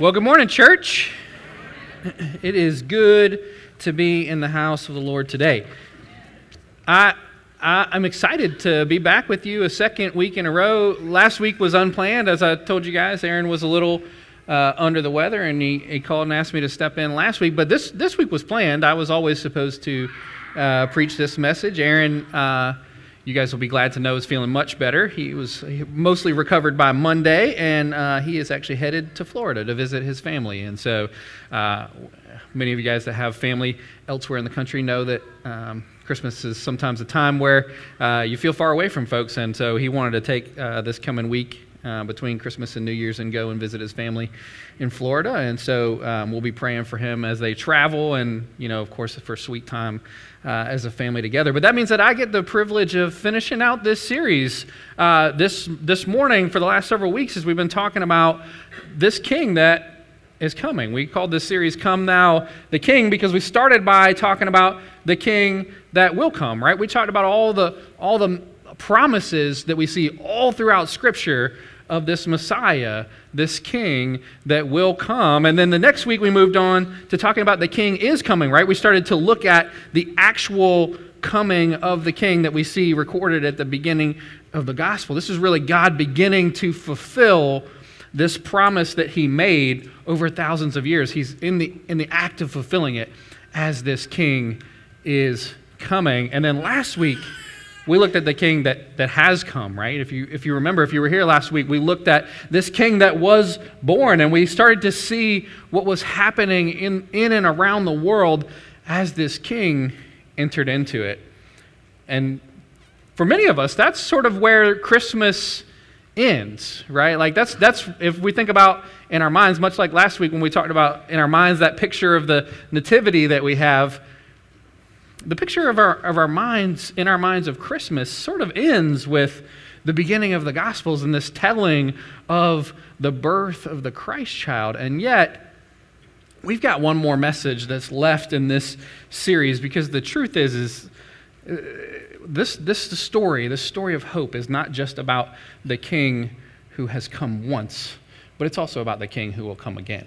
Well, good morning, church. It is good to be in the house of the Lord today. I, I, am excited to be back with you a second week in a row. Last week was unplanned. As I told you guys, Aaron was a little uh, under the weather and he, he called and asked me to step in last week. But this, this week was planned. I was always supposed to uh, preach this message. Aaron. Uh, you guys will be glad to know is feeling much better. He was mostly recovered by Monday, and uh, he is actually headed to Florida to visit his family. And so, uh, many of you guys that have family elsewhere in the country know that um, Christmas is sometimes a time where uh, you feel far away from folks. And so, he wanted to take uh, this coming week uh, between Christmas and New Year's and go and visit his family in Florida. And so um, we'll be praying for him as they travel and, you know, of course, for sweet time uh, as a family together. But that means that I get the privilege of finishing out this series uh, this, this morning for the last several weeks as we've been talking about this king that is coming. We called this series Come Now the King because we started by talking about the king that will come, right? We talked about all the, all the promises that we see all throughout Scripture of this Messiah, this king that will come. And then the next week we moved on to talking about the king is coming, right? We started to look at the actual coming of the king that we see recorded at the beginning of the gospel. This is really God beginning to fulfill this promise that he made over thousands of years. He's in the, in the act of fulfilling it as this king is coming. And then last week, we looked at the king that, that has come, right? If you, if you remember, if you were here last week, we looked at this king that was born, and we started to see what was happening in, in and around the world as this king entered into it. And for many of us, that's sort of where Christmas ends, right? Like that's that's if we think about in our minds, much like last week when we talked about in our minds that picture of the nativity that we have, the picture of our, of our minds, in our minds of Christmas, sort of ends with the beginning of the Gospels and this telling of the birth of the Christ child. And yet, we've got one more message that's left in this series because the truth is, is uh, this, this story, this story of hope, is not just about the king who has come once, but it's also about the king who will come again.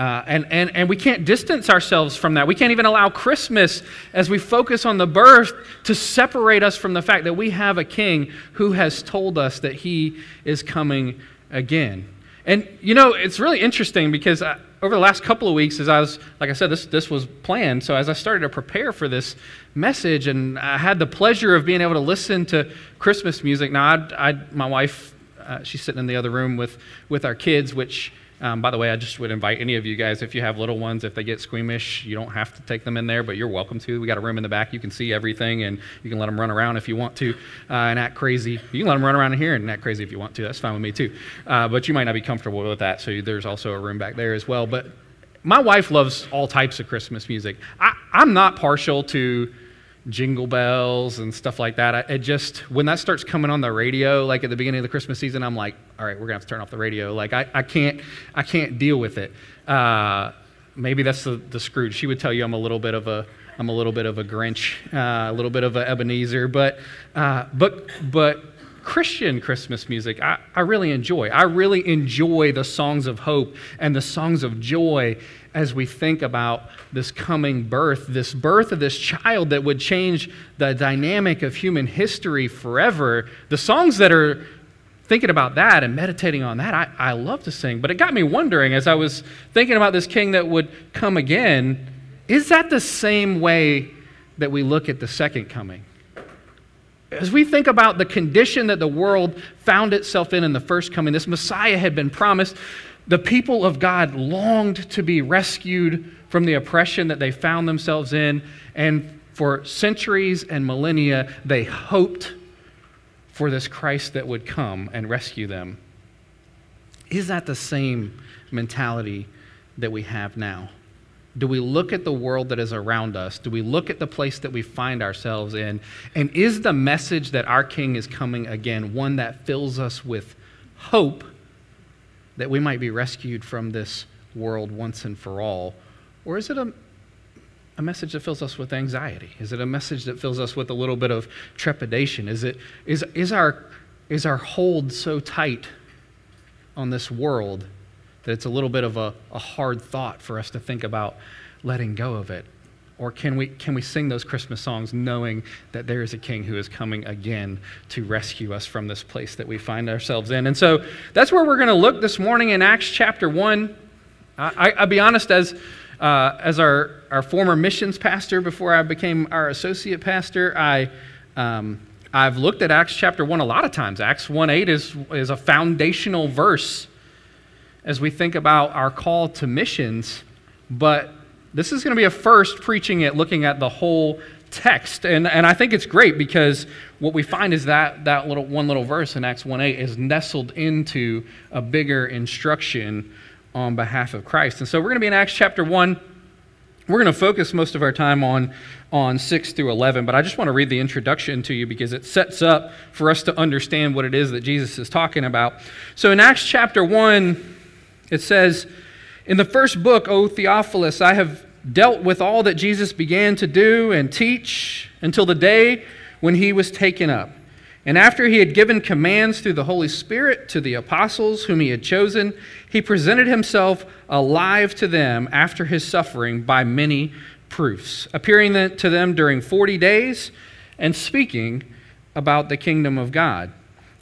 Uh, and, and, and we can't distance ourselves from that. We can't even allow Christmas, as we focus on the birth, to separate us from the fact that we have a king who has told us that he is coming again. And, you know, it's really interesting because I, uh, over the last couple of weeks, as I was, like I said, this, this was planned. So as I started to prepare for this message, and I had the pleasure of being able to listen to Christmas music. Now, I, I my wife, uh, she's sitting in the other room with, with our kids, which um, by the way, I just would invite any of you guys, if you have little ones, if they get squeamish, you don't have to take them in there, but you're welcome to. We got a room in the back. You can see everything, and you can let them run around if you want to uh, and act crazy. You can let them run around in here and act crazy if you want to. That's fine with me, too. Uh, but you might not be comfortable with that, so there's also a room back there as well. But my wife loves all types of Christmas music. I, I'm not partial to jingle bells and stuff like that. I, it just, when that starts coming on the radio, like at the beginning of the Christmas season, I'm like, all right, we're gonna have to turn off the radio. Like I, I can't, I can't deal with it. Uh, maybe that's the, the Scrooge. She would tell you I'm a little bit of a, I'm a little bit of a Grinch, uh, a little bit of an Ebenezer, but, uh, but, but Christian Christmas music, I, I really enjoy. I really enjoy the songs of hope and the songs of joy as we think about this coming birth, this birth of this child that would change the dynamic of human history forever. The songs that are thinking about that and meditating on that, I, I love to sing. But it got me wondering as I was thinking about this king that would come again, is that the same way that we look at the second coming? As we think about the condition that the world found itself in in the first coming, this Messiah had been promised. The people of God longed to be rescued from the oppression that they found themselves in, and for centuries and millennia, they hoped for this Christ that would come and rescue them. Is that the same mentality that we have now? Do we look at the world that is around us? Do we look at the place that we find ourselves in? And is the message that our King is coming again one that fills us with hope that we might be rescued from this world once and for all? Or is it a, a message that fills us with anxiety? Is it a message that fills us with a little bit of trepidation? Is, it, is, is, our, is our hold so tight on this world that it's a little bit of a, a hard thought for us to think about letting go of it? Or can we, can we sing those Christmas songs knowing that there is a king who is coming again to rescue us from this place that we find ourselves in? And so that's where we're going to look this morning in Acts chapter 1. I, will be honest, as, uh, as our, our former missions pastor before I became our associate pastor, I, um, I've looked at Acts chapter 1 a lot of times. Acts 1 8 is, is a foundational verse as we think about our call to missions. But this is going to be a first preaching it, looking at the whole text. And, and I think it's great because what we find is that that little one little verse in Acts 1 8 is nestled into a bigger instruction on behalf of Christ. And so we're going to be in Acts chapter 1. We're going to focus most of our time on, on 6 through 11, but I just want to read the introduction to you because it sets up for us to understand what it is that Jesus is talking about. So in Acts chapter 1, it says, in the first book, O Theophilus, I have dealt with all that Jesus began to do and teach until the day when he was taken up. And after he had given commands through the Holy Spirit to the apostles whom he had chosen, he presented himself alive to them after his suffering by many proofs, appearing to them during 40 days and speaking about the kingdom of God.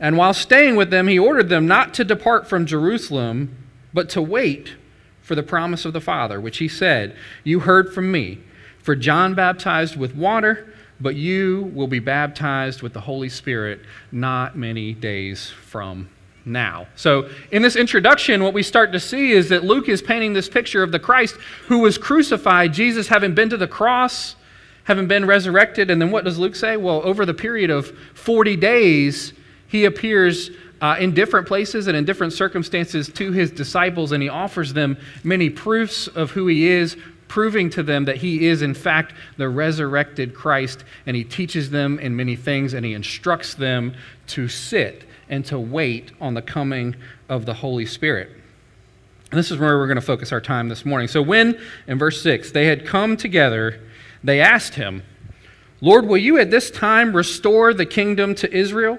And while staying with them, he ordered them not to depart from Jerusalem, but to wait for the promise of the Father, which he said, You heard from me. For John baptized with water, but you will be baptized with the Holy Spirit not many days from now. So, in this introduction, what we start to see is that Luke is painting this picture of the Christ who was crucified, Jesus having been to the cross, having been resurrected. And then what does Luke say? Well, over the period of 40 days, he appears uh, in different places and in different circumstances to his disciples, and he offers them many proofs of who he is, proving to them that he is, in fact, the resurrected Christ, and he teaches them in many things, and he instructs them to sit and to wait on the coming of the Holy Spirit. And this is where we're going to focus our time this morning. So, when, in verse 6, they had come together, they asked him, Lord, will you at this time restore the kingdom to Israel?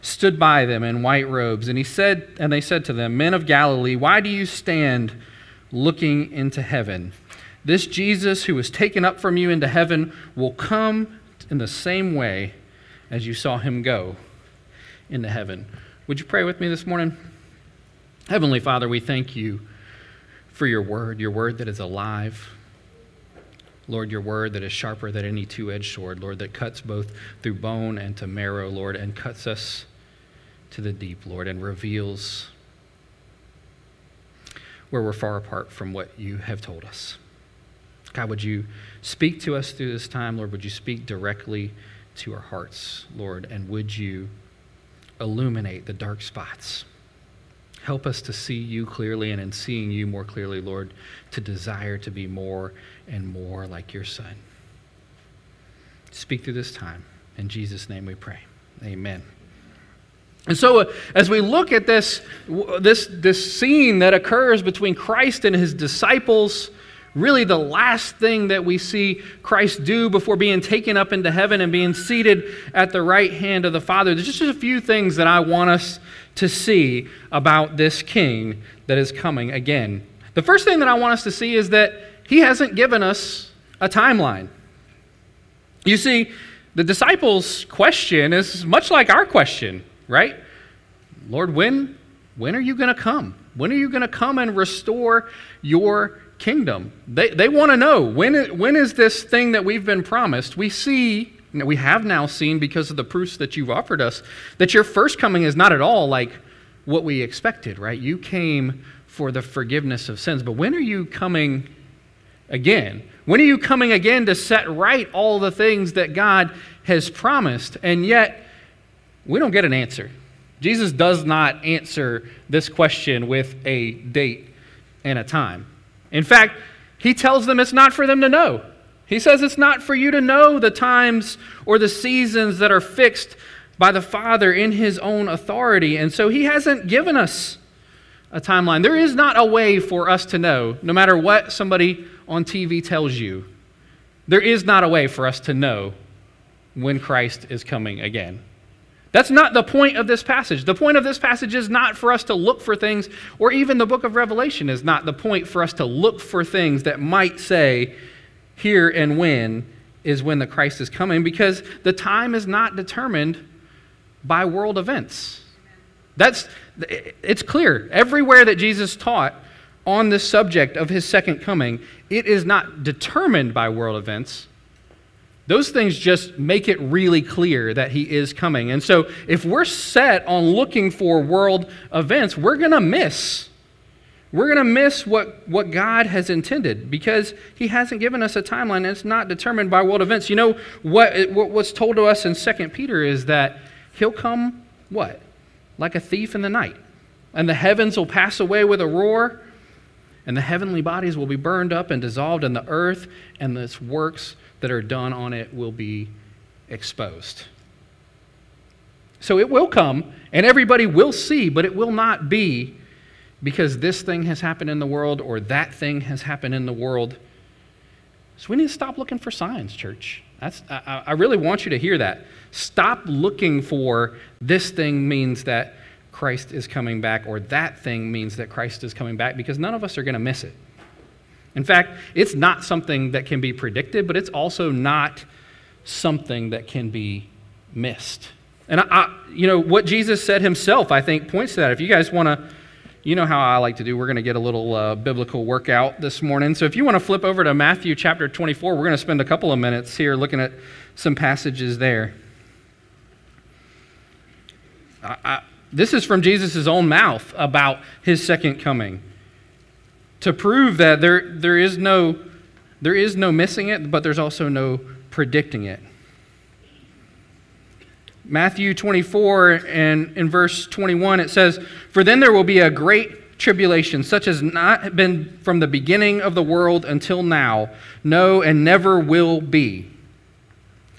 stood by them in white robes, and he said, and they said to them, Men of Galilee, why do you stand looking into heaven? This Jesus who was taken up from you into heaven will come in the same way as you saw him go into heaven. Would you pray with me this morning? Heavenly Father, we thank you for your word, your word that is alive. Lord, your word that is sharper than any two edged sword, Lord, that cuts both through bone and to marrow, Lord, and cuts us to the deep, Lord, and reveals where we're far apart from what you have told us. God, would you speak to us through this time, Lord? Would you speak directly to our hearts, Lord? And would you illuminate the dark spots? Help us to see you clearly, and in seeing you more clearly, Lord, to desire to be more and more like your Son. Speak through this time. In Jesus' name we pray. Amen. And so, uh, as we look at this, this, this scene that occurs between Christ and his disciples, really the last thing that we see Christ do before being taken up into heaven and being seated at the right hand of the Father, there's just a few things that I want us to see about this king that is coming again. The first thing that I want us to see is that he hasn't given us a timeline. You see, the disciples' question is much like our question right? Lord, when, when are you going to come? When are you going to come and restore your kingdom? They, they want to know when, when is this thing that we've been promised? We see, we have now seen because of the proofs that you've offered us, that your first coming is not at all like what we expected, right? You came for the forgiveness of sins. But when are you coming again? When are you coming again to set right all the things that God has promised? And yet, we don't get an answer. Jesus does not answer this question with a date and a time. In fact, He tells them it's not for them to know. He says it's not for you to know the times or the seasons that are fixed by the Father in His own authority. And so He hasn't given us a timeline. There is not a way for us to know, no matter what somebody on TV tells you, there is not a way for us to know when Christ is coming again. That's not the point of this passage. The point of this passage is not for us to look for things, or even the book of Revelation is not the point for us to look for things that might say, here and when is when the Christ is coming, because the time is not determined by world events. That's, it's clear. Everywhere that Jesus taught on this subject of his second coming, it is not determined by world events. Those things just make it really clear that he is coming. And so, if we're set on looking for world events, we're going to miss. We're going to miss what, what God has intended because He hasn't given us a timeline and it's not determined by world events. You know, what, what's told to us in 2 Peter is that He'll come, what? like a thief in the night. And the heavens will pass away with a roar, and the heavenly bodies will be burned up and dissolved, and the earth and its works that are done on it will be exposed. So it will come, and everybody will see, but it will not be because this thing has happened in the world or that thing has happened in the world. So we need to stop looking for signs, church. That's, I, I really want you to hear that. Stop looking for this thing means that Christ is coming back or that thing means that Christ is coming back because none of us are going to miss it. In fact, it's not something that can be predicted, but it's also not something that can be missed. And I, I, you know what Jesus said himself, I think, points to that. If you guys want to you know how I like to do. We're going to get a little uh, biblical workout this morning. So if you want to flip over to Matthew chapter 24, we're going to spend a couple of minutes here looking at some passages there. I, this is from Jesus' own mouth about his second coming. To prove that there, there, is no, there is no missing it, but there's also no predicting it. Matthew 24 and in verse 21, it says, For then there will be a great tribulation, such as not been from the beginning of the world until now, no, and never will be.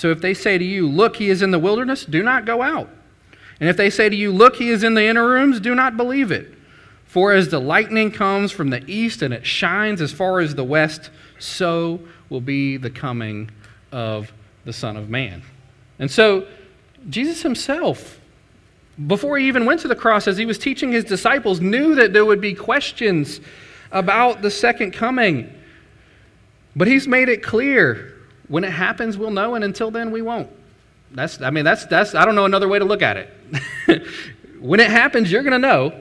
So if they say to you, Look, he is in the wilderness, do not go out. And if they say to you, Look, he is in the inner rooms, do not believe it. For as the lightning comes from the east and it shines as far as the west, so will be the coming of the Son of Man. And so, Jesus himself before he even went to the cross, as he was teaching his disciples, knew that there would be questions about the second coming. But he's made it clear when it happens, we'll know, and until then, we won't. That's, I mean, that's, that's, I don't know another way to look at it. when it happens, you're going to know,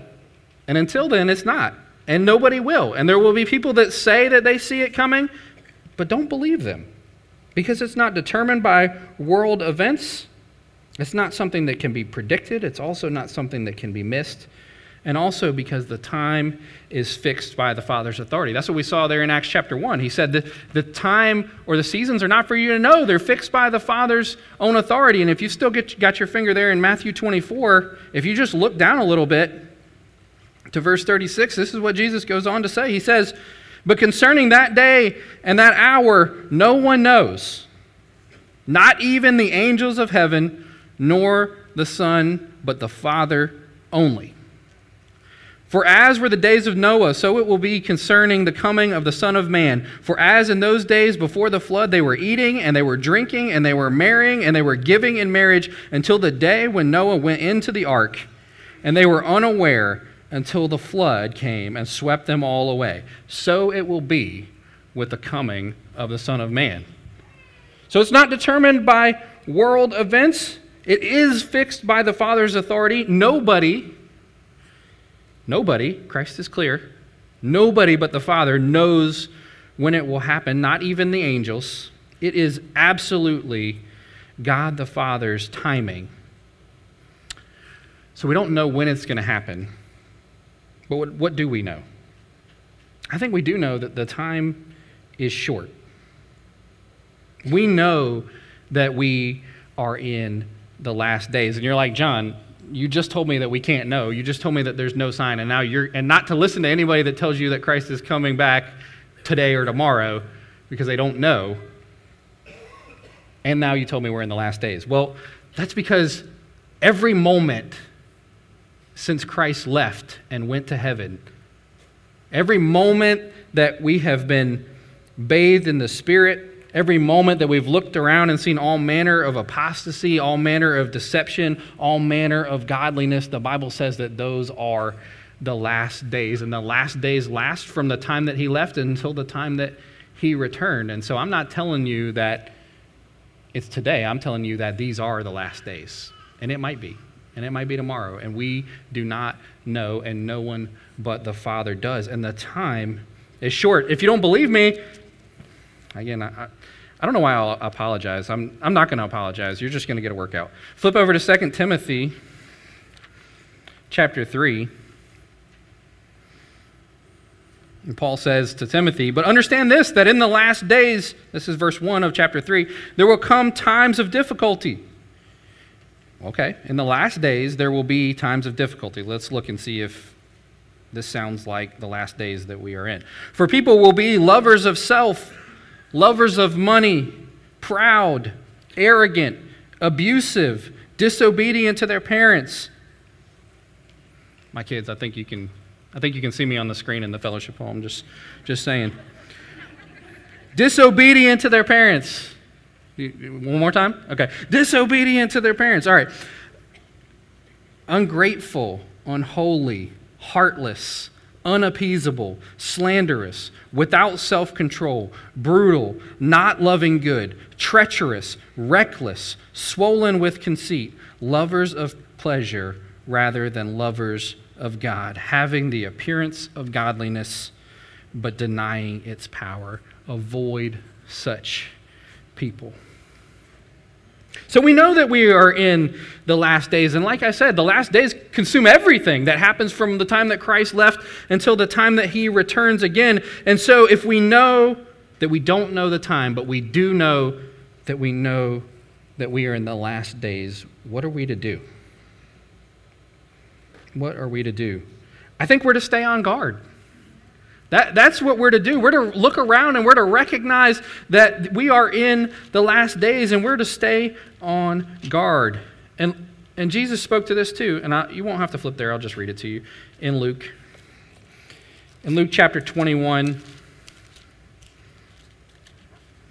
and until then, it's not. And nobody will. And there will be people that say that they see it coming, but don't believe them because it's not determined by world events it's not something that can be predicted, it's also not something that can be missed. And also because the time is fixed by the Father's authority. That's what we saw there in Acts chapter 1. He said that the time or the seasons are not for you to know, they're fixed by the Father's own authority. And if you still get, got your finger there in Matthew 24, if you just look down a little bit to verse 36, this is what Jesus goes on to say. He says, But concerning that day and that hour, no one knows, not even the angels of heaven nor the Son, but the Father only. For as were the days of Noah, so it will be concerning the coming of the Son of Man. For as in those days before the flood, they were eating, and they were drinking, and they were marrying, and they were giving in marriage until the day when Noah went into the ark, and they were unaware until the flood came and swept them all away. So it will be with the coming of the Son of Man. So it's not determined by world events, it is fixed by the Father's authority. Nobody, nobody, Christ is clear, nobody but the Father knows when it will happen, not even the angels. It is absolutely God the Father's timing. So we don't know when it's going to happen. But what, what do we know? I think we do know that the time is short. We know that we are in the last days. And you're like, John, you just told me that we can't know. You just told me that there's no sign. And now you're, and not to listen to anybody that tells you that Christ is coming back today or tomorrow because they don't know. And now you told me we're in the last days. Well, that's because every moment since Christ left and went to heaven, every moment that we have been bathed in the Spirit, every moment that we've looked around and seen all manner of apostasy, all manner of deception, all manner of godliness, the Bible says that those are the last days. And the last days last from the time that he left until the time that he returned. And so I'm not telling you that it's today. I'm telling you that these are the last days. And it might be. And it might be tomorrow. And we do not know, and no one but the Father does. And the time is short. If you don't believe me, again, I, I don't know why I'll apologize. I'm, I'm not going to apologize. You're just going to get a workout. Flip over to 2 Timothy chapter 3. And Paul says to Timothy, But understand this, that in the last days, this is verse 1 of chapter 3, there will come times of difficulty. Okay, in the last days, there will be times of difficulty. Let's look and see if this sounds like the last days that we are in. For people will be lovers of self, lovers of money, proud, arrogant, abusive, disobedient to their parents. My kids, I think you can I think you can see me on the screen in the fellowship hall. I'm just, just saying. Disobedient to their parents. One more time? Okay. Disobedient to their parents. All right. Ungrateful, unholy, heartless, unappeasable, slanderous, without self control, brutal, not loving good, treacherous, reckless, swollen with conceit, lovers of pleasure rather than lovers of God, having the appearance of godliness, but denying its power. Avoid such people. So we know that we are in the last days. And like I said, the last days consume everything that happens from the time that Christ left until the time that he returns again. And so if we know that we don't know the time, but we do know that we know that we are in the last days, what are we to do? what are we to do? I think we're to stay on guard. That, that's what we're to do. We're to look around and we're to recognize that we are in the last days and we're to stay on guard. And, and Jesus spoke to this too. And I, you won't have to flip there, I'll just read it to you in Luke. In Luke chapter 21,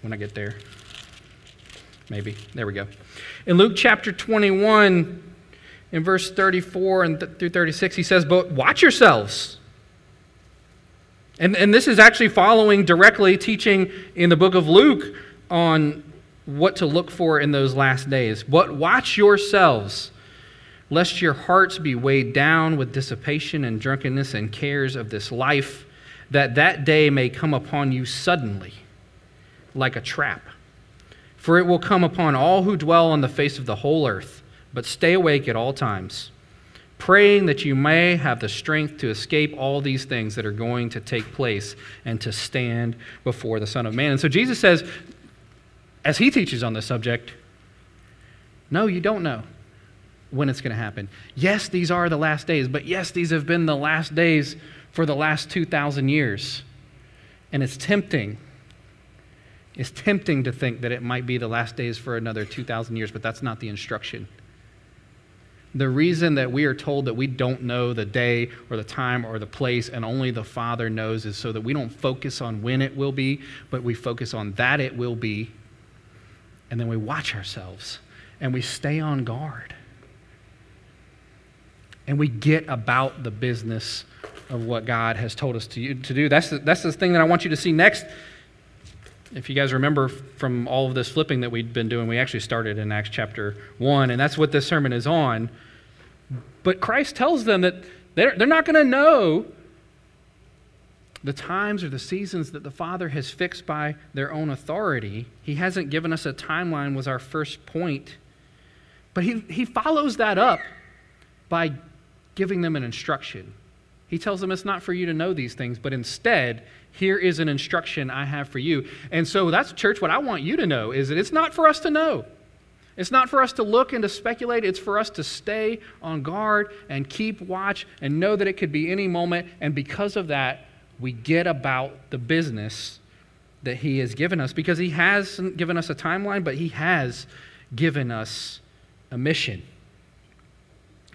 when I get there, maybe. There we go. In Luke chapter 21, in verse 34 and th- through 36, he says, But watch yourselves. And, and this is actually following directly teaching in the book of Luke on what to look for in those last days. But watch yourselves, lest your hearts be weighed down with dissipation and drunkenness and cares of this life, that that day may come upon you suddenly, like a trap. For it will come upon all who dwell on the face of the whole earth but stay awake at all times, praying that you may have the strength to escape all these things that are going to take place and to stand before the Son of Man. And so Jesus says, as he teaches on this subject, no, you don't know when it's going to happen. Yes, these are the last days, but yes, these have been the last days for the last 2,000 years. And it's tempting. It's tempting to think that it might be the last days for another 2,000 years, but that's not the instruction. The reason that we are told that we don't know the day or the time or the place and only the Father knows is so that we don't focus on when it will be, but we focus on that it will be. And then we watch ourselves and we stay on guard. And we get about the business of what God has told us to, to do. That's the, that's the thing that I want you to see next. If you guys remember from all of this flipping that we've been doing, we actually started in Acts chapter 1, and that's what this sermon is on. But Christ tells them that they're, they're not going to know the times or the seasons that the Father has fixed by their own authority. He hasn't given us a timeline, was our first point. But he, he follows that up by giving them an instruction. He tells them it's not for you to know these things, but instead, here is an instruction I have for you. And so that's church what I want you to know is that it's not for us to know. It's not for us to look and to speculate. It's for us to stay on guard and keep watch and know that it could be any moment. And because of that, we get about the business that He has given us because He hasn't given us a timeline, but He has given us a mission.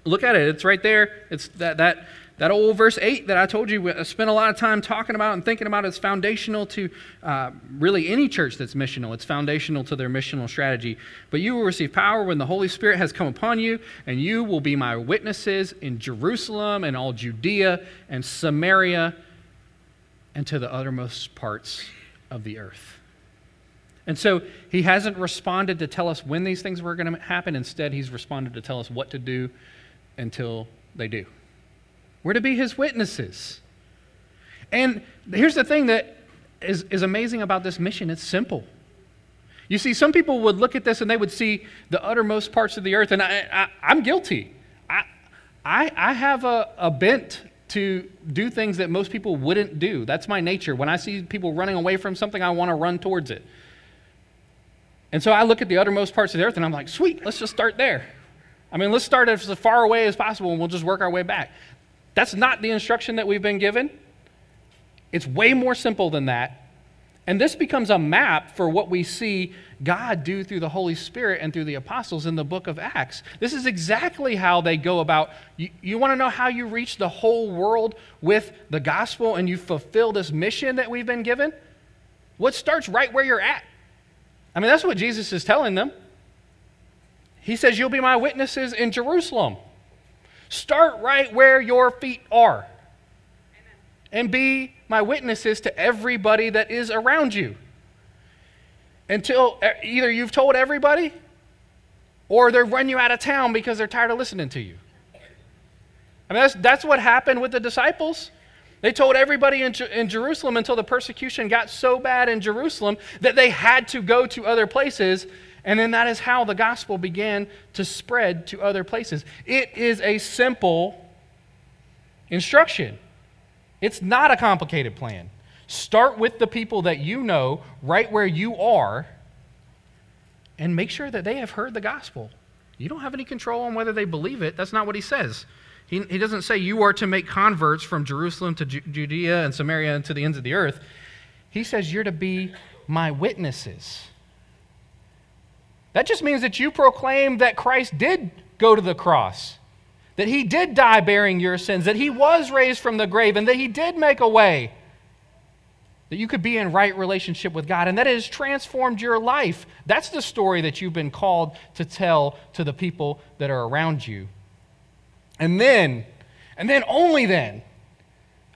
Look at it. It's right there. It's that, that that old verse 8 that I told you, I spent a lot of time talking about and thinking about, is foundational to uh, really any church that's missional. It's foundational to their missional strategy. But you will receive power when the Holy Spirit has come upon you, and you will be my witnesses in Jerusalem and all Judea and Samaria and to the uttermost parts of the earth. And so he hasn't responded to tell us when these things were going to happen. Instead, he's responded to tell us what to do until they do. We're to be his witnesses. And here's the thing that is, is amazing about this mission it's simple. You see, some people would look at this and they would see the uttermost parts of the earth, and I, am guilty. I, I, I have a, a bent to do things that most people wouldn't do. That's my nature. When I see people running away from something, I want to run towards it. And so I look at the uttermost parts of the earth and I'm like, sweet, let's just start there. I mean, let's start as far away as possible and we'll just work our way back. That's not the instruction that we've been given. It's way more simple than that. And this becomes a map for what we see God do through the Holy Spirit and through the apostles in the book of Acts. This is exactly how they go about. You, you want to know how you reach the whole world with the gospel and you fulfill this mission that we've been given? What starts right where you're at? I mean, that's what Jesus is telling them. He says, You'll be my witnesses in Jerusalem. Start right where your feet are. Amen. And be my witnesses to everybody that is around you. Until either you've told everybody or they've run you out of town because they're tired of listening to you. I mean, that's, that's what happened with the disciples. They told everybody in, in Jerusalem until the persecution got so bad in Jerusalem that they had to go to other places and then that is how the gospel began to spread to other places. It is a simple instruction, it's not a complicated plan. Start with the people that you know right where you are and make sure that they have heard the gospel. You don't have any control on whether they believe it. That's not what he says. He, he doesn't say you are to make converts from Jerusalem to Ju- Judea and Samaria and to the ends of the earth. He says you're to be my witnesses. That just means that you proclaim that Christ did go to the cross, that he did die bearing your sins, that he was raised from the grave, and that he did make a way that you could be in right relationship with God, and that it has transformed your life. That's the story that you've been called to tell to the people that are around you. And then, and then only then,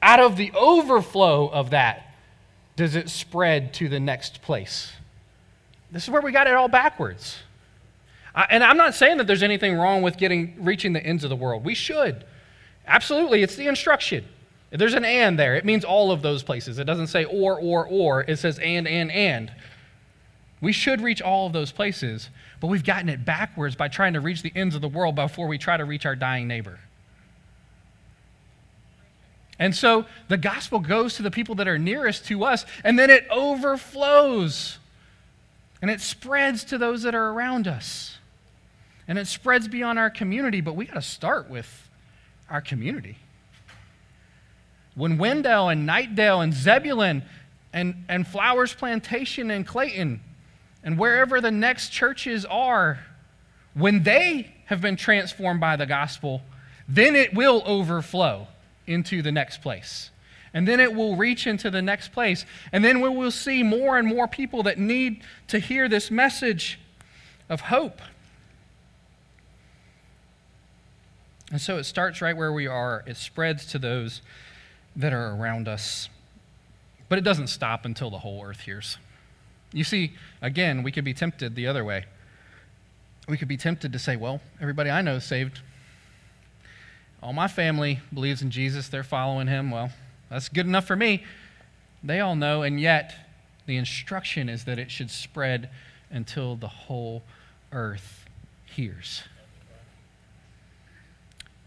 out of the overflow of that, does it spread to the next place. This is where we got it all backwards. I, and I'm not saying that there's anything wrong with getting reaching the ends of the world. We should. Absolutely, it's the instruction. There's an and there, it means all of those places. It doesn't say or, or, or. It says and, and, and. We should reach all of those places, but we've gotten it backwards by trying to reach the ends of the world before we try to reach our dying neighbor. And so the gospel goes to the people that are nearest to us, and then it overflows and it spreads to those that are around us. And it spreads beyond our community, but we got to start with our community. When Wendell and Knightdale and Zebulon and, and Flowers Plantation and Clayton and wherever the next churches are, when they have been transformed by the gospel, then it will overflow into the next place. And then it will reach into the next place. And then we will see more and more people that need to hear this message of hope. And so it starts right where we are, it spreads to those that are around us. But it doesn't stop until the whole earth hears. You see, again, we could be tempted the other way. We could be tempted to say, well, everybody I know is saved. All my family believes in Jesus, they're following him. Well, That's good enough for me. They all know, and yet the instruction is that it should spread until the whole earth hears.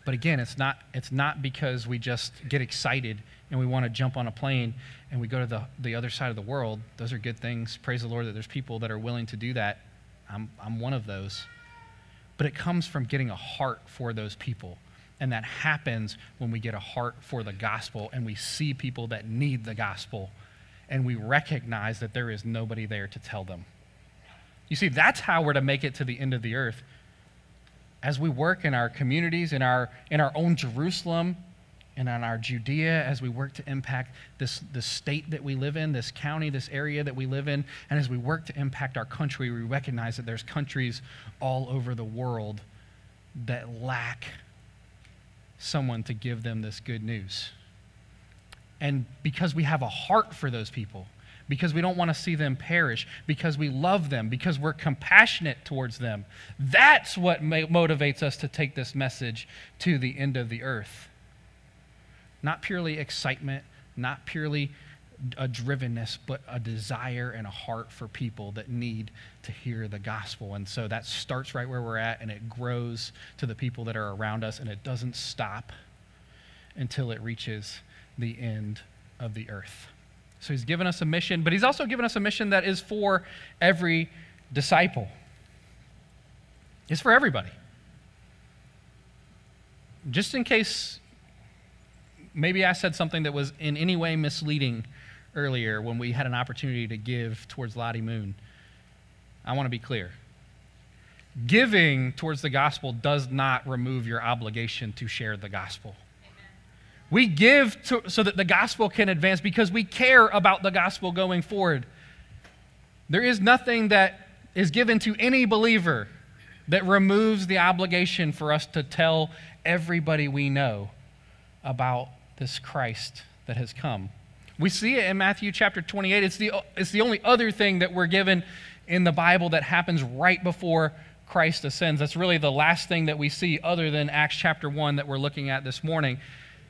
But again, it's not, it's not because we just get excited and we want to jump on a plane and we go to the, the other side of the world. Those are good things. Praise the Lord that there's people that are willing to do that. I'm, I'm one of those. But it comes from getting a heart for those people. And that happens when we get a heart for the gospel and we see people that need the gospel and we recognize that there is nobody there to tell them. You see, that's how we're to make it to the end of the earth. As we work in our communities, in our, in our own Jerusalem, and in our Judea, as we work to impact this, this state that we live in, this county, this area that we live in, and as we work to impact our country, we recognize that there's countries all over the world that lack someone to give them this good news. And because we have a heart for those people, because we don't want to see them perish, because we love them, because we're compassionate towards them, that's what motivates us to take this message to the end of the earth. Not purely excitement, not purely a drivenness, but a desire and a heart for people that need to hear the gospel. And so that starts right where we're at and it grows to the people that are around us and it doesn't stop until it reaches the end of the earth. So he's given us a mission, but he's also given us a mission that is for every disciple. It's for everybody. Just in case maybe I said something that was in any way misleading earlier when we had an opportunity to give towards Lottie Moon. I want to be clear. Giving towards the gospel does not remove your obligation to share the gospel. We give to, so that the gospel can advance because we care about the gospel going forward. There is nothing that is given to any believer that removes the obligation for us to tell everybody we know about this Christ that has come. We see it in Matthew chapter 28. It's the, it's the only other thing that we're given in the Bible that happens right before Christ ascends. That's really the last thing that we see, other than Acts chapter 1 that we're looking at this morning.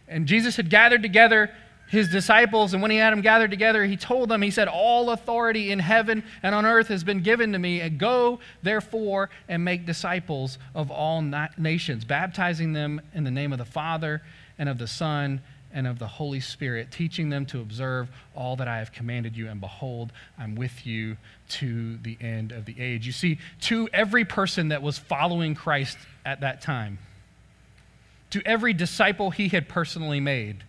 And Jesus had gathered together his disciples, and when he had them gathered together, he told them, He said, All authority in heaven and on earth has been given to me. And go, therefore, and make disciples of all nations, baptizing them in the name of the Father and of the Son and of the Holy Spirit, teaching them to observe all that I have commanded you. And behold, I'm with you to the end of the age. You see, to every person that was following Christ at that time, to every disciple he had personally made,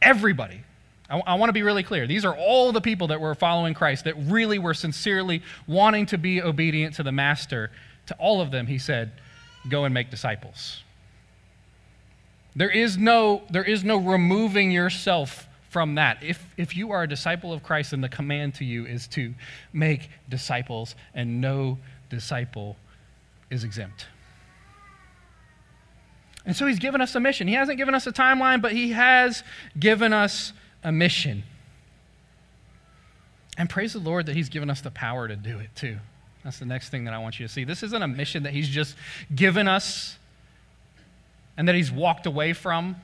everybody. I, I want to be really clear. These are all the people that were following Christ that really were sincerely wanting to be obedient to the Master. To all of them, he said, Go and make disciples. There is no, there is no removing yourself from that. If, if you are a disciple of Christ, then the command to you is to make disciples, and no disciple is exempt. And so he's given us a mission. He hasn't given us a timeline, but he has given us a mission. And praise the Lord that he's given us the power to do it too. That's the next thing that I want you to see. This isn't a mission that he's just given us and that he's walked away from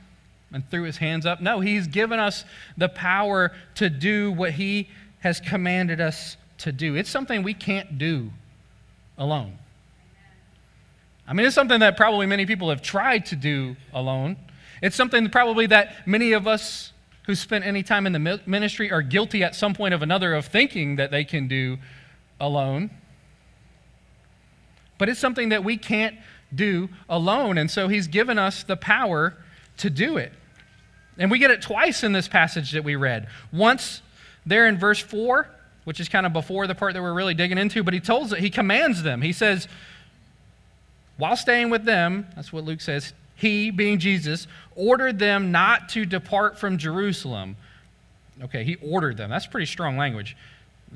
and threw his hands up. No, he's given us the power to do what he has commanded us to do. It's something we can't do alone. I mean, it's something that probably many people have tried to do alone. It's something probably that many of us who spent any time in the ministry are guilty at some point of another of thinking that they can do alone. But it's something that we can't do alone. And so he's given us the power to do it. And we get it twice in this passage that we read. Once there in verse 4, which is kind of before the part that we're really digging into, but he tells it, he commands them. He says, while staying with them, that's what Luke says, he, being Jesus, ordered them not to depart from Jerusalem. Okay, he ordered them. That's pretty strong language.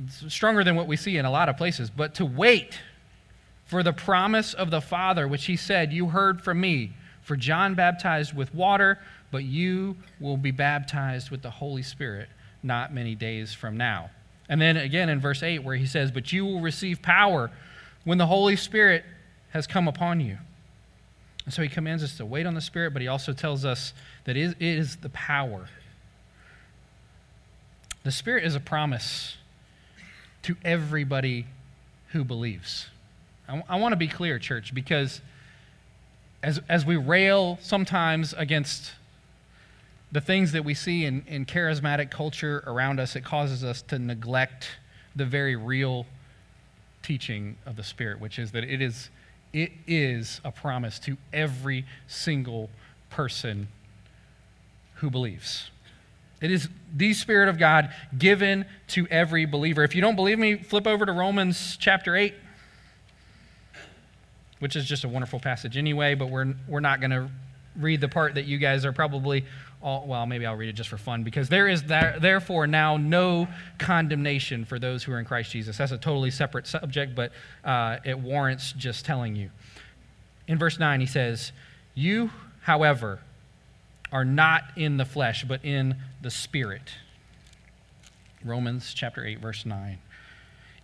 It's stronger than what we see in a lot of places, but to wait for the promise of the Father, which he said, You heard from me. For John baptized with water, but you will be baptized with the Holy Spirit not many days from now. And then again in verse 8, where he says, But you will receive power when the Holy Spirit has come upon you. And so he commands us to wait on the Spirit, but he also tells us that it is the power The Spirit is a promise to everybody who believes. I, I want to be clear, church, because as, as we rail sometimes against the things that we see in, in charismatic culture around us, it causes us to neglect the very real teaching of the Spirit, which is that it is, it is a promise to every single person who believes. It is the Spirit of God given to every believer. If you don't believe me, flip over to Romans chapter 8, which is just a wonderful passage anyway, but we're, we're not going to read the part that you guys are probably all, well, maybe I'll read it just for fun, because there is there, therefore now no condemnation for those who are in Christ Jesus. That's a totally separate subject, but uh, it warrants just telling you. In verse 9, he says, You, however, are not in the flesh, but in the Spirit. Romans chapter 8, verse 9.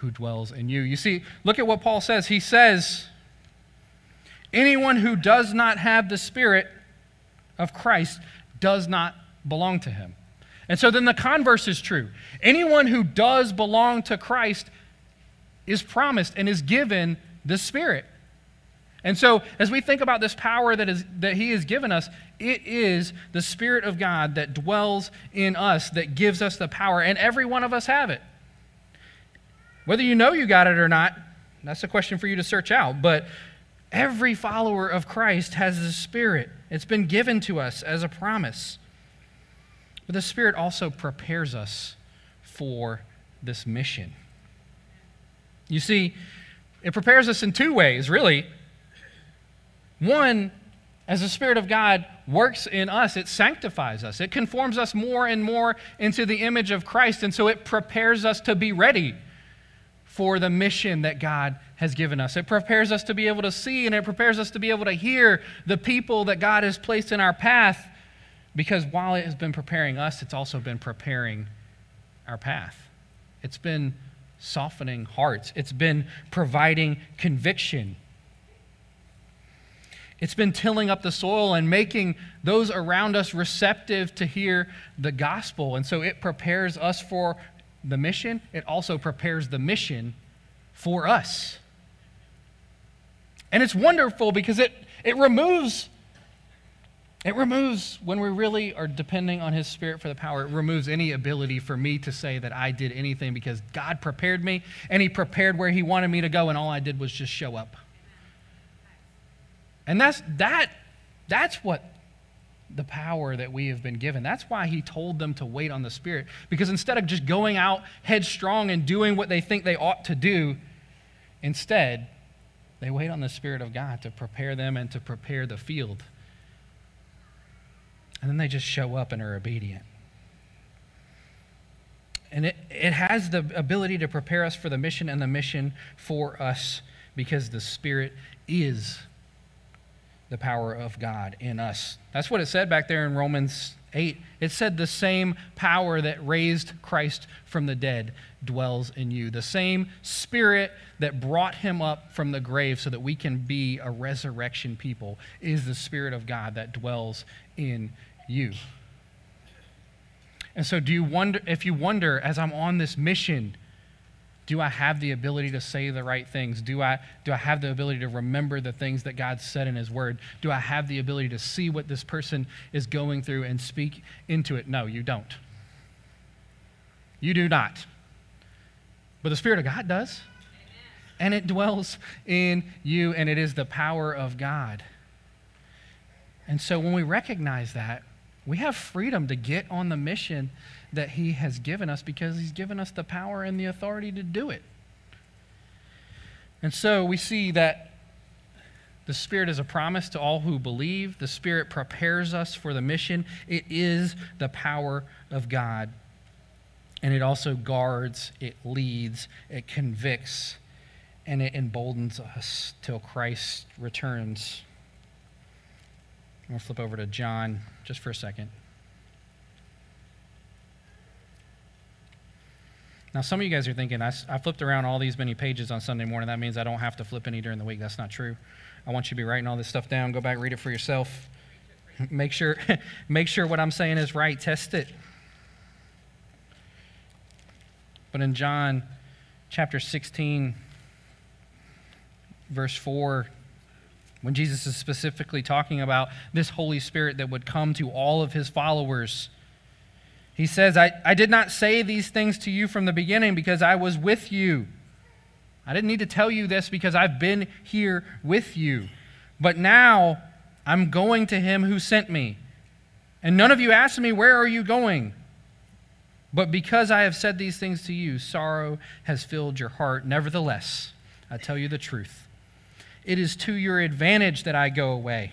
who dwells in you. You see, look at what Paul says. He says, Anyone who does not have the Spirit of Christ does not belong to him. And so then the converse is true. Anyone who does belong to Christ is promised and is given the Spirit. And so, as we think about this power that, is, that He has given us, it is the Spirit of God that dwells in us that gives us the power, and every one of us have it. Whether you know you got it or not, that's a question for you to search out. But every follower of Christ has the Spirit, it's been given to us as a promise. But the Spirit also prepares us for this mission. You see, it prepares us in two ways, really. One, as the Spirit of God works in us, it sanctifies us. It conforms us more and more into the image of Christ. And so it prepares us to be ready for the mission that God has given us. It prepares us to be able to see and it prepares us to be able to hear the people that God has placed in our path. Because while it has been preparing us, it's also been preparing our path. It's been softening hearts, it's been providing conviction it's been tilling up the soil and making those around us receptive to hear the gospel. And so it prepares us for the mission. It also prepares the mission for us. And it's wonderful because it, it removes it removes when we really are depending on his spirit for the power it removes any ability for me to say that i did anything because god prepared me and he prepared where he wanted me to go and all i did was just show up and that's that that's what the power that we have been given. That's why he told them to wait on the Spirit. Because instead of just going out headstrong and doing what they think they ought to do, instead, they wait on the Spirit of God to prepare them and to prepare the field. And then they just show up and are obedient. And it, it has the ability to prepare us for the mission and the mission for us because the Spirit is the power of God in us. That's what it said back there in Romans 8. It said the same power that raised Christ from the dead dwells in you. The same spirit that brought him up from the grave so that we can be a resurrection people is the spirit of God that dwells in you. And so do you wonder if you wonder as I'm on this mission do I have the ability to say the right things? Do I, do I have the ability to remember the things that God said in His Word? Do I have the ability to see what this person is going through and speak into it? No, you don't. You do not. But the Spirit of God does. And it dwells in you, and it is the power of God. And so when we recognize that, we have freedom to get on the mission that He has given us because He's given us the power and the authority to do it. And so we see that the Spirit is a promise to all who believe. The Spirit prepares us for the mission. It is the power of God. and it also guards, it leads, it convicts, and it emboldens us till Christ returns. To flip over to John just for a second. Now, some of you guys are thinking, I, I, flipped around all these many pages on Sunday morning. That means I don't have to flip any during the week. That's not true. I want you to be writing all this stuff down. Go back, read it for yourself. make sure, make sure what I'm saying is right. Test it. But in John chapter 16, verse 4, when Jesus is specifically talking about this Holy Spirit that would come to all of his followers, he says, I, I did not say these things to you from the beginning because I was with you. I didn't need to tell you this because I've been here with you. But now I'm going to him who sent me. And none of you asked me, Where are you going? But because I have said these things to you, sorrow has filled your heart. Nevertheless, I tell you the truth. It is to your advantage that I go away.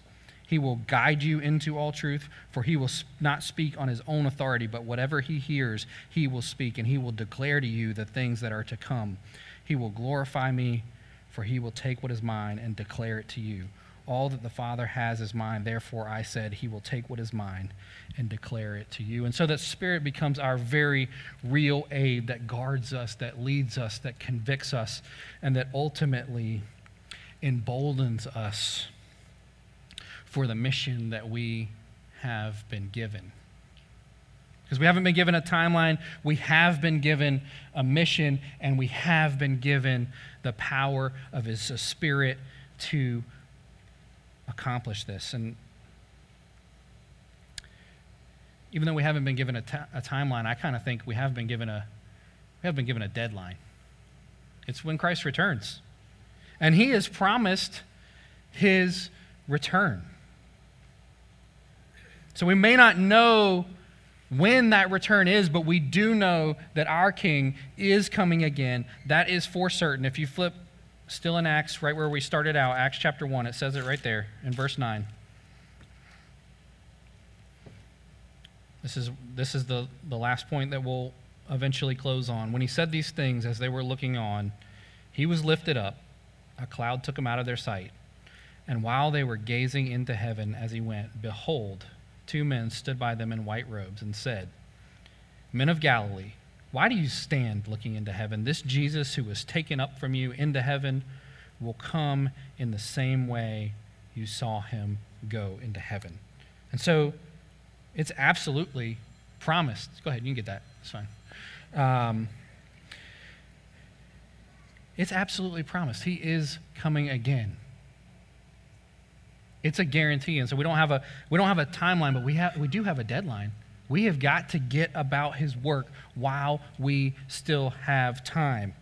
he will guide you into all truth, for he will not speak on his own authority, but whatever he hears, he will speak, and he will declare to you the things that are to come. He will glorify me, for he will take what is mine and declare it to you. All that the Father has is mine. Therefore, I said, He will take what is mine and declare it to you. And so that Spirit becomes our very real aid that guards us, that leads us, that convicts us, and that ultimately emboldens us for the mission that we have been given. Because we haven't been given a timeline, we have been given a mission, and we have been given the power of His Spirit to accomplish this. And even though we haven't been given a, t- a timeline, I kind of think we have been given a we have been given a deadline. It's when Christ returns. And he has promised his return. So we may not know when that return is, but we do know that our King is coming again. That is for certain. If you flip still in Acts, right where we started out, Acts chapter 1, it says it right there in verse 9. This is, this is the, the last point that we'll eventually close on. When he said these things as they were looking on, he was lifted up. A cloud took him out of their sight. And while they were gazing into heaven as he went, behold, two men stood by them in white robes and said, Men of Galilee, why do you stand looking into heaven? This Jesus who was taken up from you into heaven will come in the same way you saw him go into heaven. And so it's absolutely promised. Go ahead, you can get that. It's fine. Um, it's absolutely promised. He is coming again. It's a guarantee. And so we don't have a, we don't have a timeline, but we, have, we do have a deadline. We have got to get about his work while we still have time.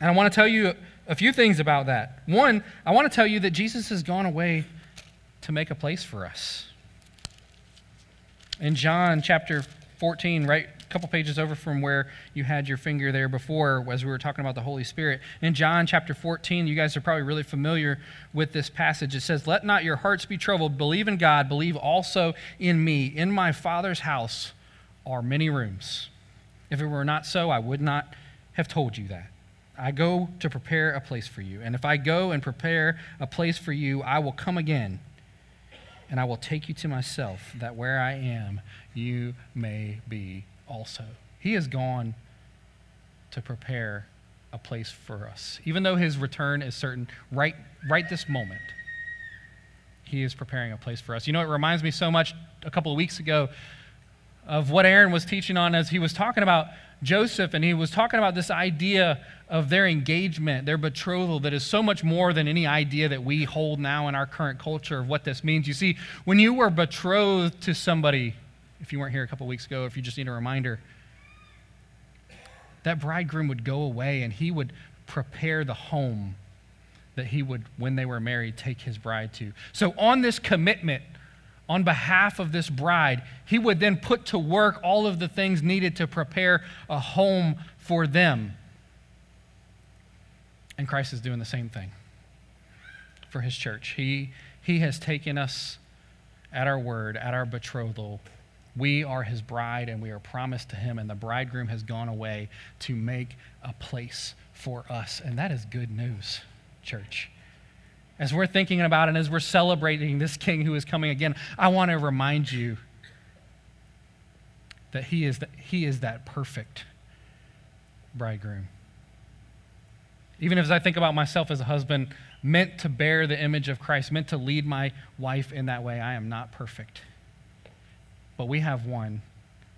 And I want to tell you a few things about that. One, I want to tell you that Jesus has gone away to make a place for us. In John chapter 14, right couple pages over from where you had your finger there before as we were talking about the Holy Spirit. In John chapter 14, you guys are probably really familiar with this passage. It says, Let not your hearts be troubled. Believe in God. Believe also in me. In my Father's house are many rooms. If it were not so, I would not have told you that. I go to prepare a place for you. And if I go and prepare a place for you, I will come again and I will take you to myself, that where I am, you may be also. He has gone to prepare a place for us. Even though his return is certain right, right this moment, he is preparing a place for us. You know, it reminds me so much a couple of weeks ago of what Aaron was teaching on as he was talking about Joseph and he was talking about this idea of their engagement, their betrothal, that is so much more than any idea that we hold now in our current culture of what this means. You see, when you were betrothed to somebody, if you weren't here a couple weeks ago, if you just need a reminder, that bridegroom would go away and he would prepare the home that he would, when they were married, take his bride to. So, on this commitment, on behalf of this bride, he would then put to work all of the things needed to prepare a home for them. And Christ is doing the same thing for his church. He, he has taken us at our word, at our betrothal. We are his bride and we are promised to him, and the bridegroom has gone away to make a place for us. And that is good news, church. As we're thinking about and as we're celebrating this king who is coming again, I want to remind you that he is, the, he is that perfect bridegroom. Even as I think about myself as a husband, meant to bear the image of Christ, meant to lead my wife in that way, I am not perfect. But we have one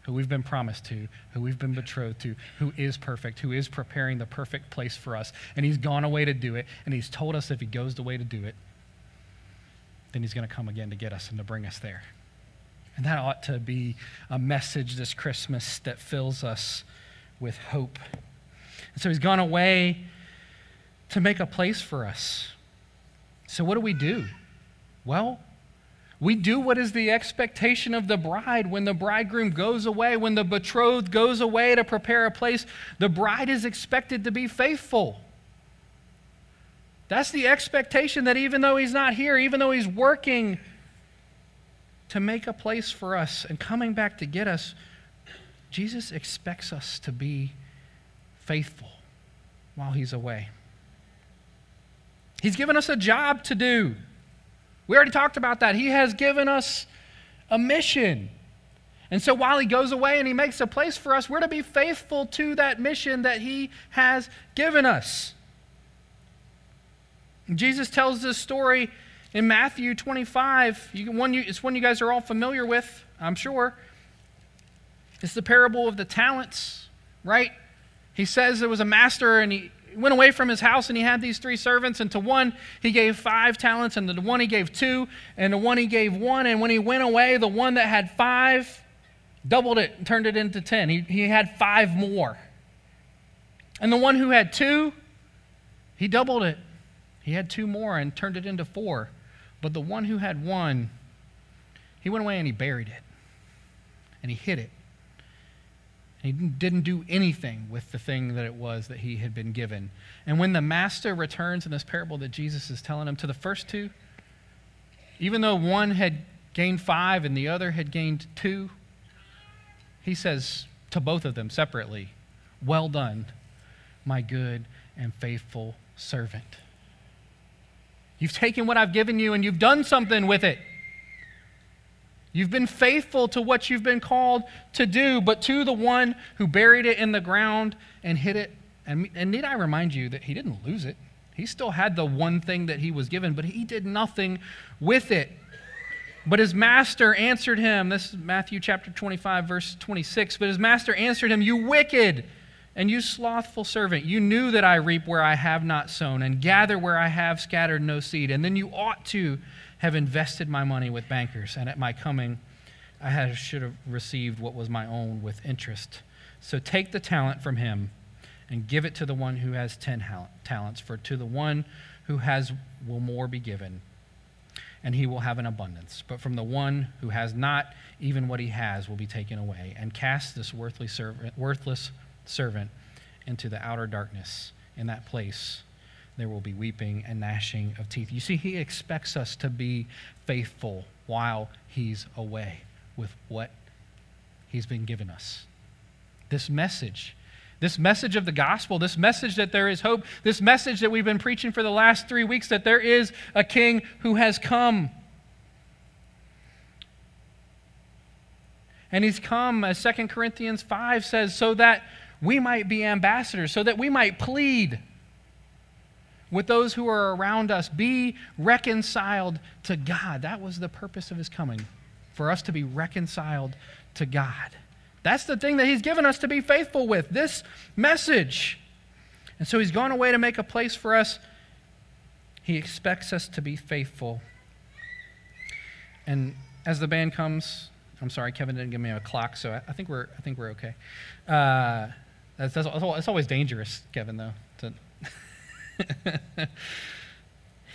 who we've been promised to, who we've been betrothed to, who is perfect, who is preparing the perfect place for us. And he's gone away to do it, and he's told us if he goes the way to do it, then he's going to come again to get us and to bring us there. And that ought to be a message this Christmas that fills us with hope. And so he's gone away to make a place for us. So, what do we do? Well, we do what is the expectation of the bride when the bridegroom goes away, when the betrothed goes away to prepare a place. The bride is expected to be faithful. That's the expectation that even though he's not here, even though he's working to make a place for us and coming back to get us, Jesus expects us to be faithful while he's away. He's given us a job to do. We already talked about that. He has given us a mission. And so while he goes away and he makes a place for us, we're to be faithful to that mission that he has given us. Jesus tells this story in Matthew 25. You, one you, it's one you guys are all familiar with, I'm sure. It's the parable of the talents, right? He says there was a master and he, went away from his house and he had these three servants, and to one he gave five talents, and to the one he gave two, and to one he gave one. And when he went away, the one that had five doubled it and turned it into ten. He, he had five more. And the one who had two, he doubled it. He had two more and turned it into four. But the one who had one, he went away and he buried it. And he hid it. He didn't do anything with the thing that it was that he had been given. And when the master returns in this parable that Jesus is telling him to the first two, even though one had gained five and the other had gained two, he says to both of them separately, Well done, my good and faithful servant. You've taken what I've given you and you've done something with it. You've been faithful to what you've been called to do, but to the one who buried it in the ground and hid it. And, and need I remind you that he didn't lose it? He still had the one thing that he was given, but he did nothing with it. But his master answered him. This is Matthew chapter 25, verse 26. But his master answered him, You wicked and you slothful servant, you knew that I reap where I have not sown and gather where I have scattered no seed. And then you ought to have invested my money with bankers, and at my coming, I should have received what was my own with interest. So take the talent from him and give it to the one who has ten talents, for to the one who has will more be given, and he will have an abundance. But from the one who has not, even what he has will be taken away. And cast this worthless servant, worthless servant into the outer darkness. In that place, there will be weeping and gnashing of teeth. You see, he expects us to be faithful while he's away with what he's been given us. This message, this message of the gospel, this message that there is hope, this message that we've been preaching for the last three weeks that there is a king who has come. And he's come, as 2 Corinthians 5 says, so that we might be ambassadors, so that we might plead with those who are around us. Be reconciled to God. That was the purpose of his coming, for us to be reconciled to God. That's the thing that he's given us to be faithful with this message. And so he's gone away to make a place for us. He expects us to be faithful. And as the band comes, I'm sorry, Kevin didn't give me a clock, so I think we're, I think we're okay. Uh, That's, that's, that's always dangerous, Kevin, though.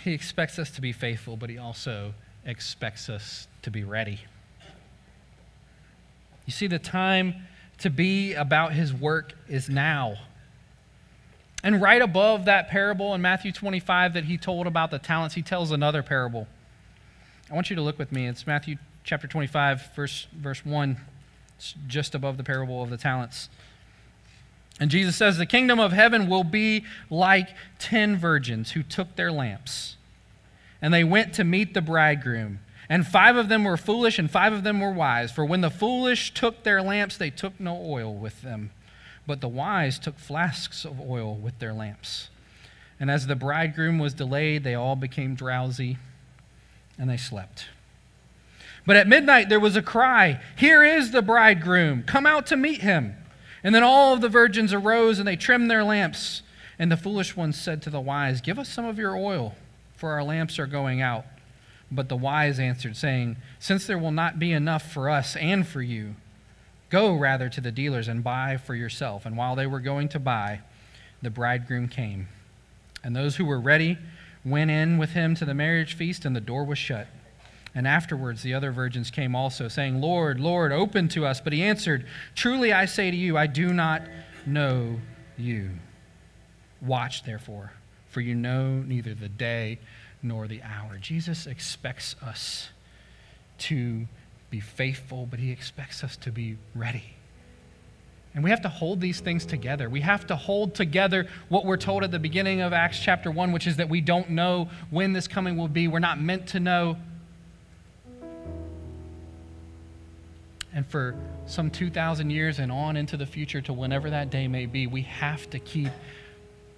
He expects us to be faithful, but he also expects us to be ready. You see, the time to be about his work is now. And right above that parable in Matthew 25 that he told about the talents, he tells another parable. I want you to look with me. It's Matthew chapter 25, verse, verse 1. It's just above the parable of the talents. And Jesus says, The kingdom of heaven will be like ten virgins who took their lamps, and they went to meet the bridegroom. And five of them were foolish, and five of them were wise. For when the foolish took their lamps, they took no oil with them but the wise took flasks of oil with their lamps. And as the bridegroom was delayed, they all became drowsy and they slept. But at midnight there was a cry Here is the bridegroom, come out to meet him. And then all of the virgins arose and they trimmed their lamps. And the foolish ones said to the wise, Give us some of your oil, for our lamps are going out. But the wise answered, saying, Since there will not be enough for us and for you, Go rather to the dealers and buy for yourself. And while they were going to buy, the bridegroom came. And those who were ready went in with him to the marriage feast, and the door was shut. And afterwards the other virgins came also, saying, Lord, Lord, open to us. But he answered, Truly I say to you, I do not know you. Watch, therefore, for you know neither the day nor the hour. Jesus expects us to be faithful, but He expects us to be ready. And we have to hold these things together. We have to hold together what we're told at the beginning of Acts chapter 1, which is that we don't know when this coming will be. We're not meant to know. And for some 2,000 years and on into the future to whenever that day may be, we have to keep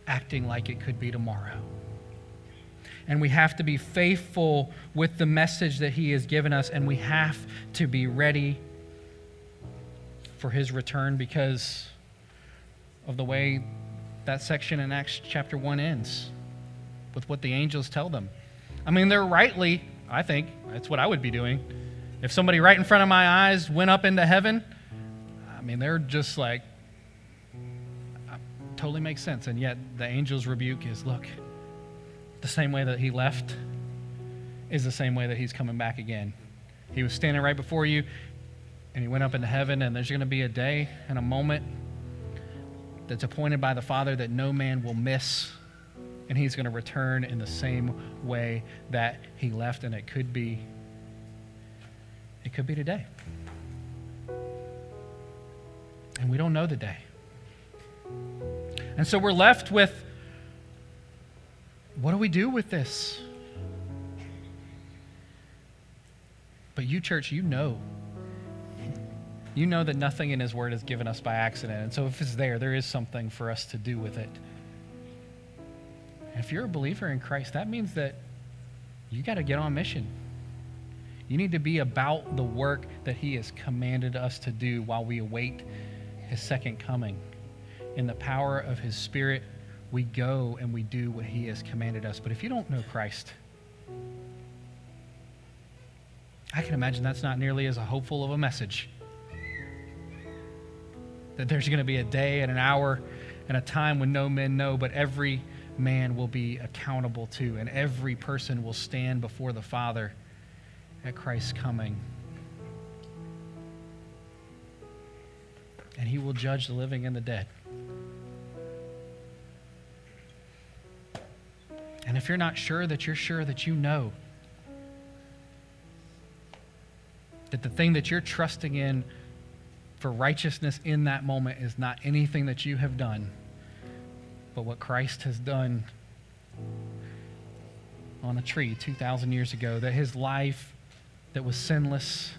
acting like it could be tomorrow and we have to be faithful with the message that He has given us, and we have to be ready for His return because of the way that section in Acts chapter 1 ends with what the angels tell them. I mean, they're rightly, I think, that's what I would be doing. If somebody right in front of my eyes went up into heaven, I mean, they're just like, totally makes sense. And yet the angel's rebuke is look, the same way that he left is the same way that he's coming back again. He was standing right before you, and he went up into heaven, and there's going to be a day and a moment that's appointed by the Father that no man will miss, and he's going to return in the same way that he left, and it could be, it could be today. And we don't know the day. And so we're left with what do we do with this? But you, church, you know. You know that nothing in His Word is given us by accident. And so if it's there, there is something for us to do with it. If you're a believer in Christ, that means that you got to get on mission. You need to be about the work that He has commanded us to do while we await His second coming in the power of His Spirit we go and we do what he has commanded us. But if you don't know Christ, I can imagine that's not nearly as hopeful of a message. That there's going to be a day and an hour and a time when no men know, but every man will be accountable to, and every person will stand before the Father at Christ's coming. And he will judge the living and the dead. And if you're not sure that you're sure that you know that the thing that you're trusting in for righteousness in that moment is not anything that you have done, but what Christ has done on a tree 2,000 years ago, that his life that was sinless,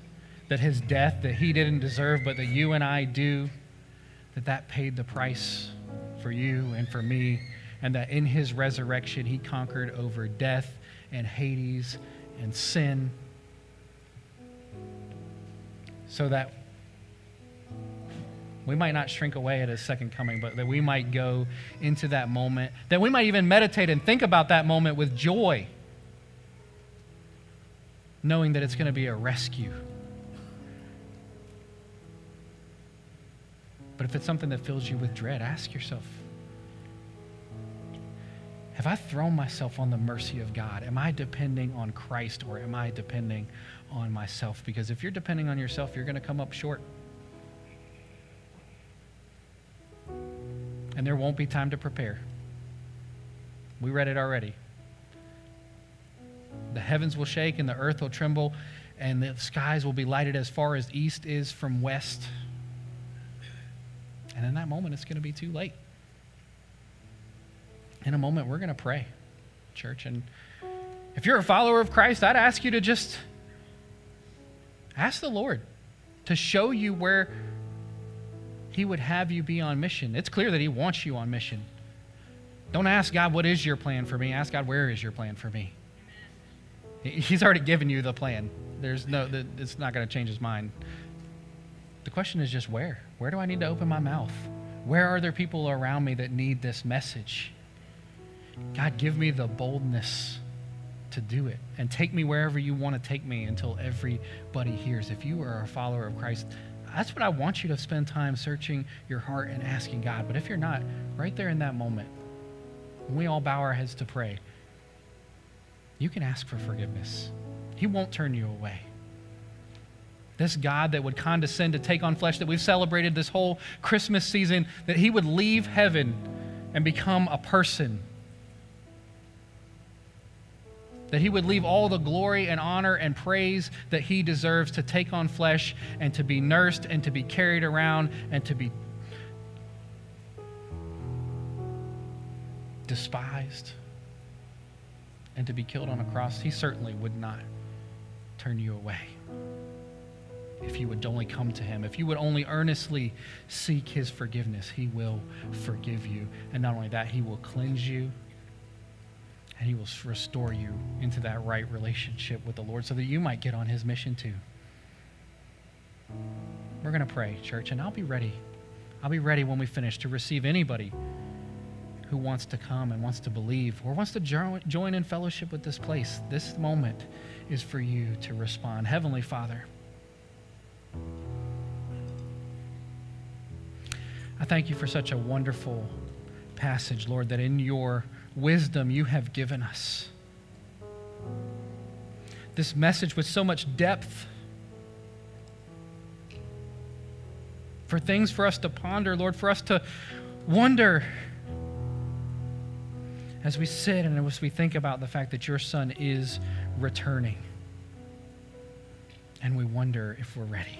that his death that he didn't deserve, but that you and I do, that that paid the price for you and for me and that in his resurrection he conquered over death and Hades and sin so that we might not shrink away at his second coming, but that we might go into that moment, that we might even meditate and think about that moment with joy, knowing that it's going to be a rescue. But if it's something that fills you with dread, ask yourself Have I thrown myself on the mercy of God? Am I depending on Christ or am I depending on myself? Because if you're depending on yourself, you're going to come up short. And there won't be time to prepare. We read it already. The heavens will shake and the earth will tremble, and the skies will be lighted as far as east is from west. And in that moment, it's going to be too late. In a moment, we're going to pray, church. And if you're a follower of Christ, I'd ask you to just ask the Lord to show you where He would have you be on mission. It's clear that He wants you on mission. Don't ask God, what is your plan for me? Ask God, where is your plan for me? He's already given you the plan. There's no, it's not going to change his mind. The question is just where? Where do I need to open my mouth? Where are there people around me that need this message? God, give me the boldness to do it and take me wherever you want to take me until everybody hears. If you are a follower of Christ, that's what I want you to spend time searching your heart and asking God. But if you're not, right there in that moment, when we all bow our heads to pray, you can ask for forgiveness. He won't turn you away. This God that would condescend to take on flesh, that we've celebrated this whole Christmas season, that He would leave heaven and become a person. That He would leave all the glory and honor and praise that He deserves to take on flesh and to be nursed and to be carried around and to be despised and to be killed on a cross, he certainly would not turn you away. If you would only come to him, if you would only earnestly seek his forgiveness, he will forgive you. And not only that, he will cleanse you and he will restore you into that right relationship with the Lord so that you might get on his mission too. We're going to pray, church, and I'll be ready. I'll be ready when we finish to receive anybody who wants to come and wants to believe or wants to join in fellowship with this place, this moment is for you to respond. Heavenly Father, I thank you for such a wonderful passage, Lord, that in your wisdom you have given us. This message with so much depth. For things for us to ponder, Lord, for us to wonder as we sit and as we think about the fact that your son is returning. And we wonder if we're ready.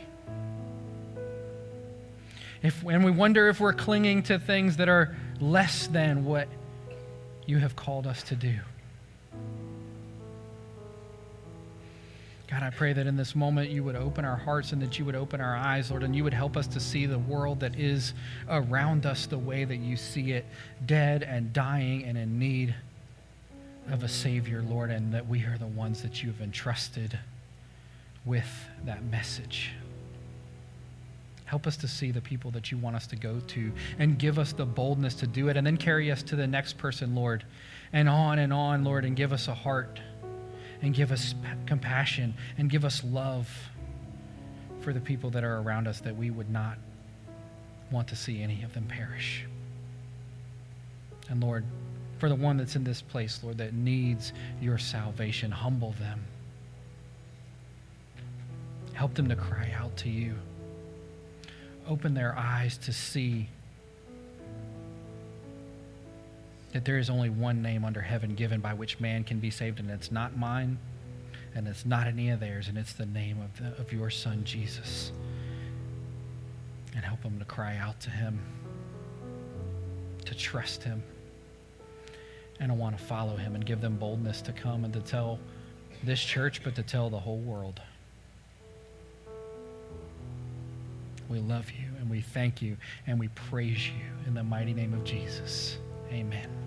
If, and we wonder if we're clinging to things that are less than what you have called us to do. God, I pray that in this moment you would open our hearts and that you would open our eyes, Lord, and you would help us to see the world that is around us the way that you see it dead and dying and in need of a Savior, Lord, and that we are the ones that you have entrusted with that message. Help us to see the people that you want us to go to and give us the boldness to do it and then carry us to the next person, Lord, and on and on, Lord, and give us a heart and give us compassion and give us love for the people that are around us that we would not want to see any of them perish. And Lord, for the one that's in this place, Lord, that needs your salvation, humble them. Help them to cry out to you. Open their eyes to see that there is only one name under heaven given by which man can be saved, and it's not mine, and it's not any of theirs, and it's the name of, the, of your Son, Jesus. And help them to cry out to him, to trust him, and I want to follow him and give them boldness to come and to tell this church, but to tell the whole world. We love you and we thank you and we praise you in the mighty name of Jesus. Amen.